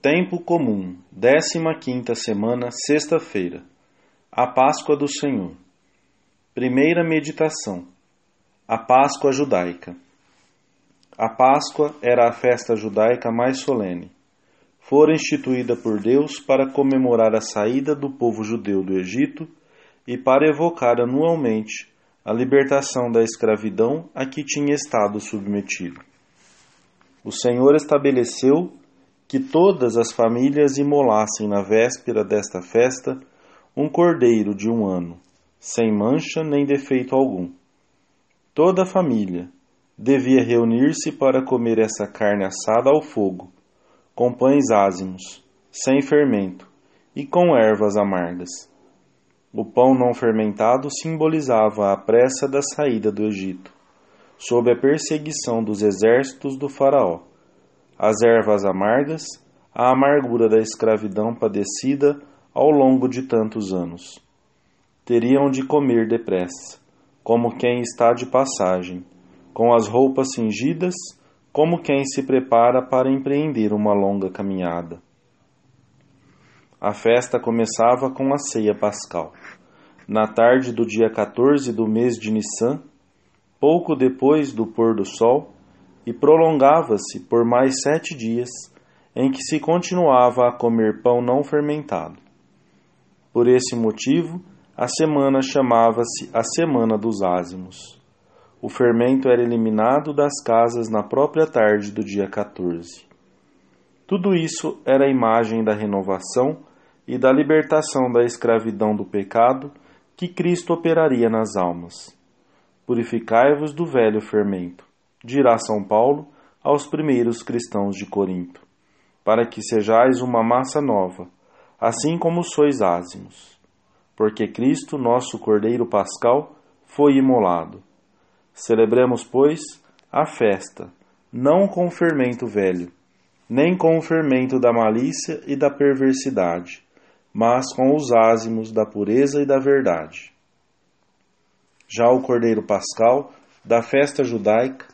Tempo comum, 15 semana, sexta-feira. A Páscoa do Senhor. Primeira meditação. A Páscoa judaica. A Páscoa era a festa judaica mais solene. Fora instituída por Deus para comemorar a saída do povo judeu do Egito e para evocar anualmente a libertação da escravidão a que tinha estado submetido. O Senhor estabeleceu que todas as famílias imolassem na véspera desta festa um cordeiro de um ano, sem mancha nem defeito algum. Toda a família devia reunir-se para comer essa carne assada ao fogo, com pães ázimos, sem fermento e com ervas amargas. O pão não fermentado simbolizava a pressa da saída do Egito, sob a perseguição dos exércitos do Faraó as ervas amargas, a amargura da escravidão padecida ao longo de tantos anos. Teriam de comer depressa, como quem está de passagem, com as roupas cingidas, como quem se prepara para empreender uma longa caminhada. A festa começava com a ceia pascal. Na tarde do dia 14 do mês de Nissan, pouco depois do pôr do sol, e prolongava-se por mais sete dias, em que se continuava a comer pão não fermentado. Por esse motivo, a semana chamava-se a Semana dos Ázimos. O fermento era eliminado das casas na própria tarde do dia 14. Tudo isso era a imagem da renovação e da libertação da escravidão do pecado que Cristo operaria nas almas. Purificai-vos do velho fermento dirá São Paulo aos primeiros cristãos de Corinto, para que sejais uma massa nova, assim como sois ázimos. Porque Cristo, nosso Cordeiro Pascal, foi imolado. Celebremos, pois, a festa, não com o fermento velho, nem com o fermento da malícia e da perversidade, mas com os ázimos da pureza e da verdade. Já o Cordeiro Pascal, da festa judaica,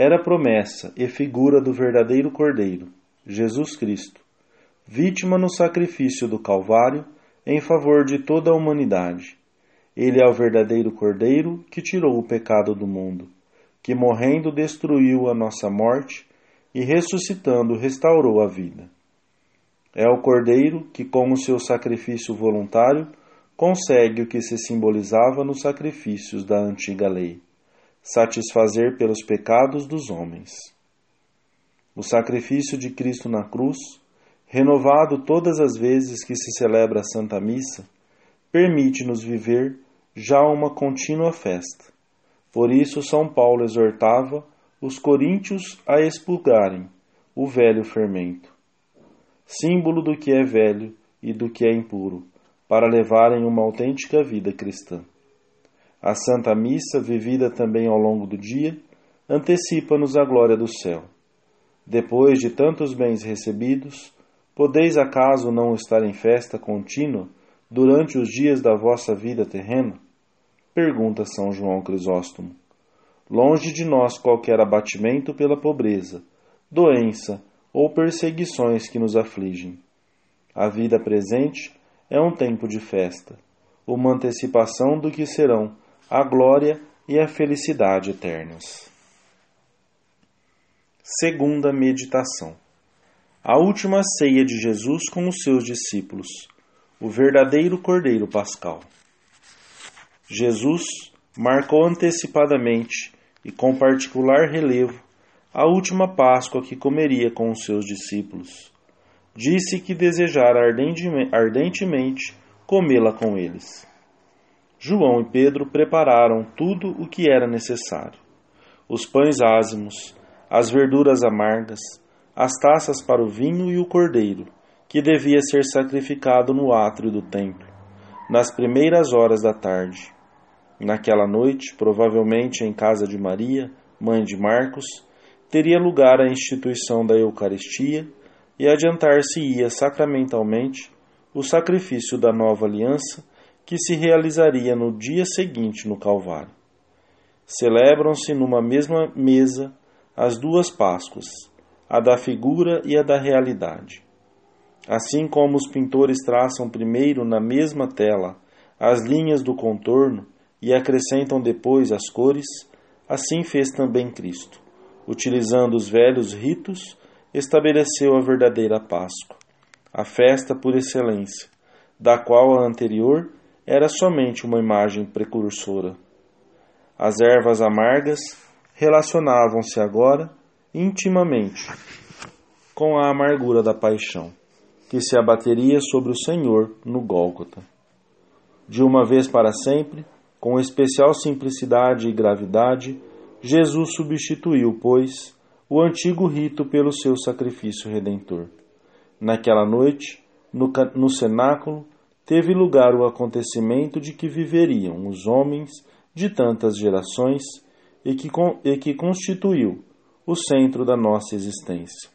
era promessa e figura do verdadeiro Cordeiro, Jesus Cristo, vítima no sacrifício do Calvário em favor de toda a humanidade. Ele é o verdadeiro Cordeiro que tirou o pecado do mundo, que morrendo destruiu a nossa morte e ressuscitando restaurou a vida. É o Cordeiro que, com o seu sacrifício voluntário, consegue o que se simbolizava nos sacrifícios da antiga lei satisfazer pelos pecados dos homens. O sacrifício de Cristo na cruz, renovado todas as vezes que se celebra a Santa Missa, permite-nos viver já uma contínua festa. Por isso, São Paulo exortava os coríntios a expulgarem o velho fermento, símbolo do que é velho e do que é impuro, para levarem uma autêntica vida cristã. A Santa Missa, vivida também ao longo do dia, antecipa-nos a glória do céu. Depois de tantos bens recebidos, podeis acaso não estar em festa contínua durante os dias da vossa vida terrena? Pergunta São João Crisóstomo. Longe de nós qualquer abatimento pela pobreza, doença ou perseguições que nos afligem. A vida presente é um tempo de festa, uma antecipação do que serão a glória e a felicidade eternas. Segunda meditação. A última ceia de Jesus com os seus discípulos, o verdadeiro Cordeiro Pascal. Jesus marcou antecipadamente e com particular relevo a última Páscoa que comeria com os seus discípulos. Disse que desejara ardentemente comê-la com eles. João e Pedro prepararam tudo o que era necessário: os pães ázimos, as verduras amargas, as taças para o vinho e o cordeiro, que devia ser sacrificado no átrio do templo, nas primeiras horas da tarde. Naquela noite, provavelmente em casa de Maria, mãe de Marcos, teria lugar a instituição da Eucaristia e adiantar-se-ia sacramentalmente o sacrifício da nova aliança que se realizaria no dia seguinte no Calvário. Celebram-se numa mesma mesa as duas Páscoas, a da figura e a da realidade. Assim como os pintores traçam primeiro na mesma tela as linhas do contorno e acrescentam depois as cores, assim fez também Cristo. Utilizando os velhos ritos, estabeleceu a verdadeira Páscoa, a festa por excelência, da qual a anterior era somente uma imagem precursora. As ervas amargas relacionavam-se agora intimamente com a amargura da paixão, que se abateria sobre o Senhor no Gólgota. De uma vez para sempre, com especial simplicidade e gravidade, Jesus substituiu, pois, o antigo rito pelo seu sacrifício redentor. Naquela noite, no, no cenáculo, teve lugar o acontecimento de que viveriam os homens de tantas gerações e que, e que constituiu o centro da nossa existência.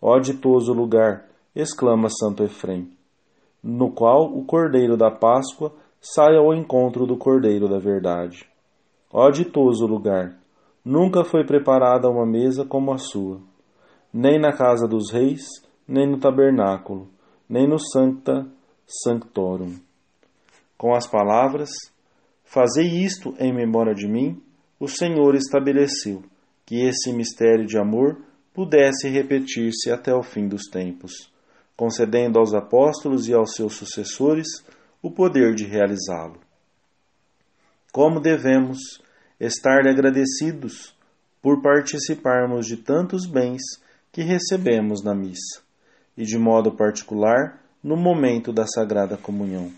Ó ditoso lugar, exclama Santo Efrem, no qual o Cordeiro da Páscoa sai ao encontro do Cordeiro da Verdade. Ó ditoso lugar, nunca foi preparada uma mesa como a sua, nem na casa dos reis, nem no tabernáculo, nem no Sancta Sanctorum. Com as palavras, Fazei isto em memória de mim, o Senhor estabeleceu que esse mistério de amor pudesse repetir-se até o fim dos tempos, concedendo aos apóstolos e aos seus sucessores o poder de realizá-lo. Como devemos estar agradecidos por participarmos de tantos bens que recebemos na missa, e de modo particular no momento da Sagrada Comunhão.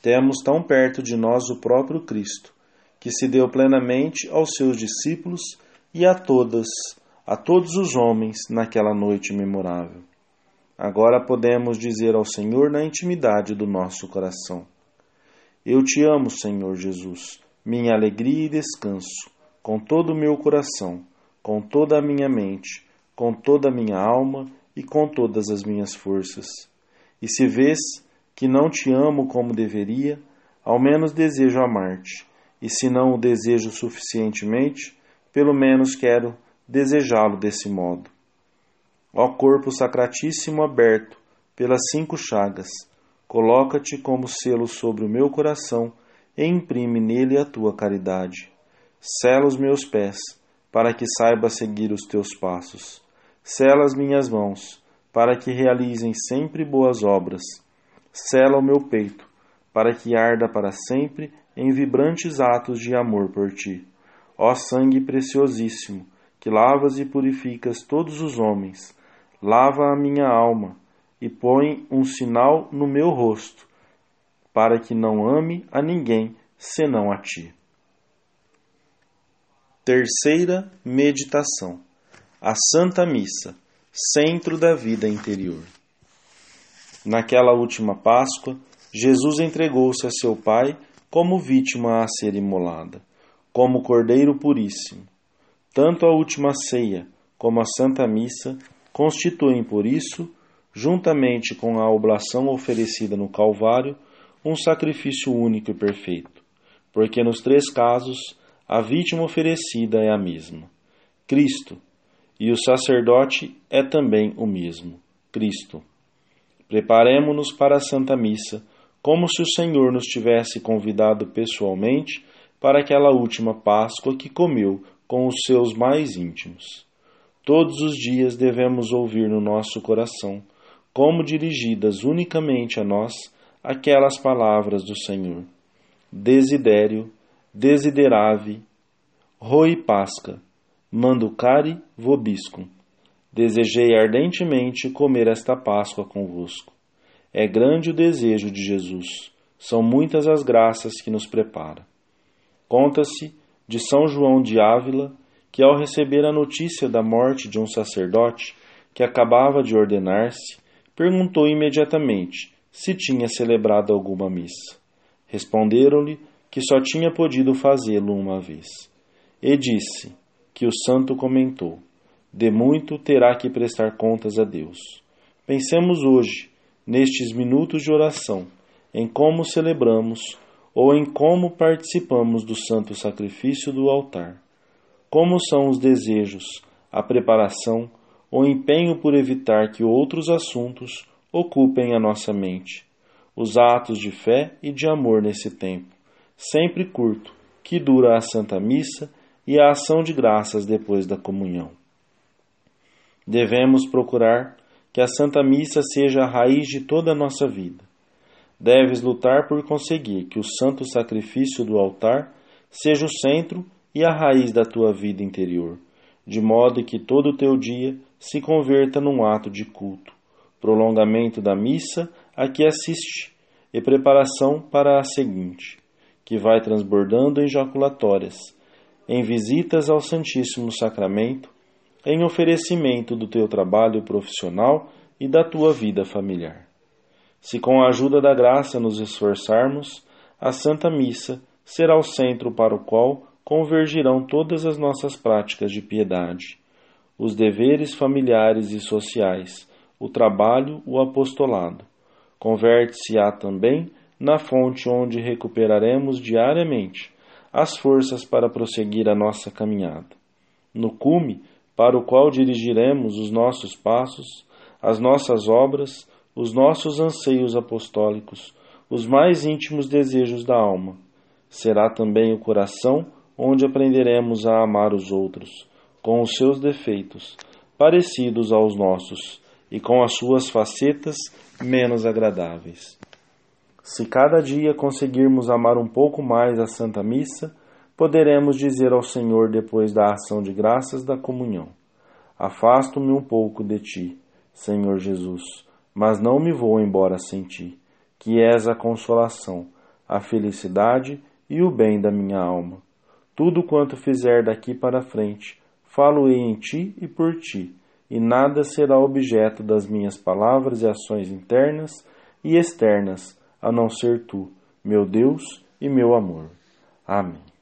Temos tão perto de nós o próprio Cristo, que se deu plenamente aos seus discípulos e a todas, a todos os homens naquela noite memorável. Agora podemos dizer ao Senhor na intimidade do nosso coração: Eu te amo, Senhor Jesus, minha alegria e descanso, com todo o meu coração, com toda a minha mente, com toda a minha alma e com todas as minhas forças. E se vês que não te amo como deveria, ao menos desejo amar-te, e se não o desejo suficientemente, pelo menos quero desejá-lo desse modo. Ó corpo sacratíssimo aberto pelas cinco chagas, coloca-te como selo sobre o meu coração e imprime nele a tua caridade. Sela os meus pés, para que saiba seguir os teus passos. Sela as minhas mãos, para que realizem sempre boas obras sela o meu peito, para que arda para sempre em vibrantes atos de amor por ti. Ó sangue preciosíssimo, que lavas e purificas todos os homens, lava a minha alma e põe um sinal no meu rosto, para que não ame a ninguém senão a ti. Terceira meditação: a Santa Missa, centro da vida interior. Naquela última Páscoa, Jesus entregou-se a seu Pai como vítima a ser imolada, como Cordeiro Puríssimo. Tanto a última ceia como a Santa Missa constituem, por isso, juntamente com a oblação oferecida no Calvário, um sacrifício único e perfeito, porque nos três casos a vítima oferecida é a mesma, Cristo, e o sacerdote é também o mesmo, Cristo. Preparemo-nos para a Santa Missa, como se o Senhor nos tivesse convidado pessoalmente para aquela última Páscoa que comeu com os seus mais íntimos. Todos os dias devemos ouvir no nosso coração, como dirigidas unicamente a nós, aquelas palavras do Senhor: Desidério, desiderave, roi pasca, manducari vobiscum Desejei ardentemente comer esta Páscoa convosco. É grande o desejo de Jesus, são muitas as graças que nos prepara. Conta-se de São João de Ávila que, ao receber a notícia da morte de um sacerdote que acabava de ordenar-se, perguntou imediatamente se tinha celebrado alguma missa. Responderam-lhe que só tinha podido fazê-lo uma vez. E disse que o santo comentou: de muito terá que prestar contas a Deus. Pensemos hoje, nestes minutos de oração, em como celebramos ou em como participamos do santo sacrifício do altar. Como são os desejos, a preparação, o empenho por evitar que outros assuntos ocupem a nossa mente. Os atos de fé e de amor nesse tempo, sempre curto, que dura a Santa Missa e a ação de graças depois da comunhão. Devemos procurar que a Santa Missa seja a raiz de toda a nossa vida. Deves lutar por conseguir que o santo sacrifício do altar seja o centro e a raiz da tua vida interior, de modo que todo o teu dia se converta num ato de culto, prolongamento da missa a que assiste e preparação para a seguinte, que vai transbordando em jaculatórias, em visitas ao Santíssimo Sacramento, em oferecimento do teu trabalho profissional e da tua vida familiar. Se com a ajuda da graça nos esforçarmos, a Santa Missa será o centro para o qual convergirão todas as nossas práticas de piedade, os deveres familiares e sociais, o trabalho, o apostolado. Converte-se-á também na fonte onde recuperaremos diariamente as forças para prosseguir a nossa caminhada. No cume, para o qual dirigiremos os nossos passos, as nossas obras, os nossos anseios apostólicos, os mais íntimos desejos da alma. Será também o coração onde aprenderemos a amar os outros, com os seus defeitos, parecidos aos nossos, e com as suas facetas menos agradáveis. Se cada dia conseguirmos amar um pouco mais a Santa Missa, poderemos dizer ao Senhor depois da ação de graças da comunhão: Afasto-me um pouco de ti, Senhor Jesus, mas não me vou embora sem ti, que és a consolação, a felicidade e o bem da minha alma. Tudo quanto fizer daqui para frente, falo-ei em ti e por ti, e nada será objeto das minhas palavras e ações internas e externas, a não ser tu, meu Deus e meu amor. Amém.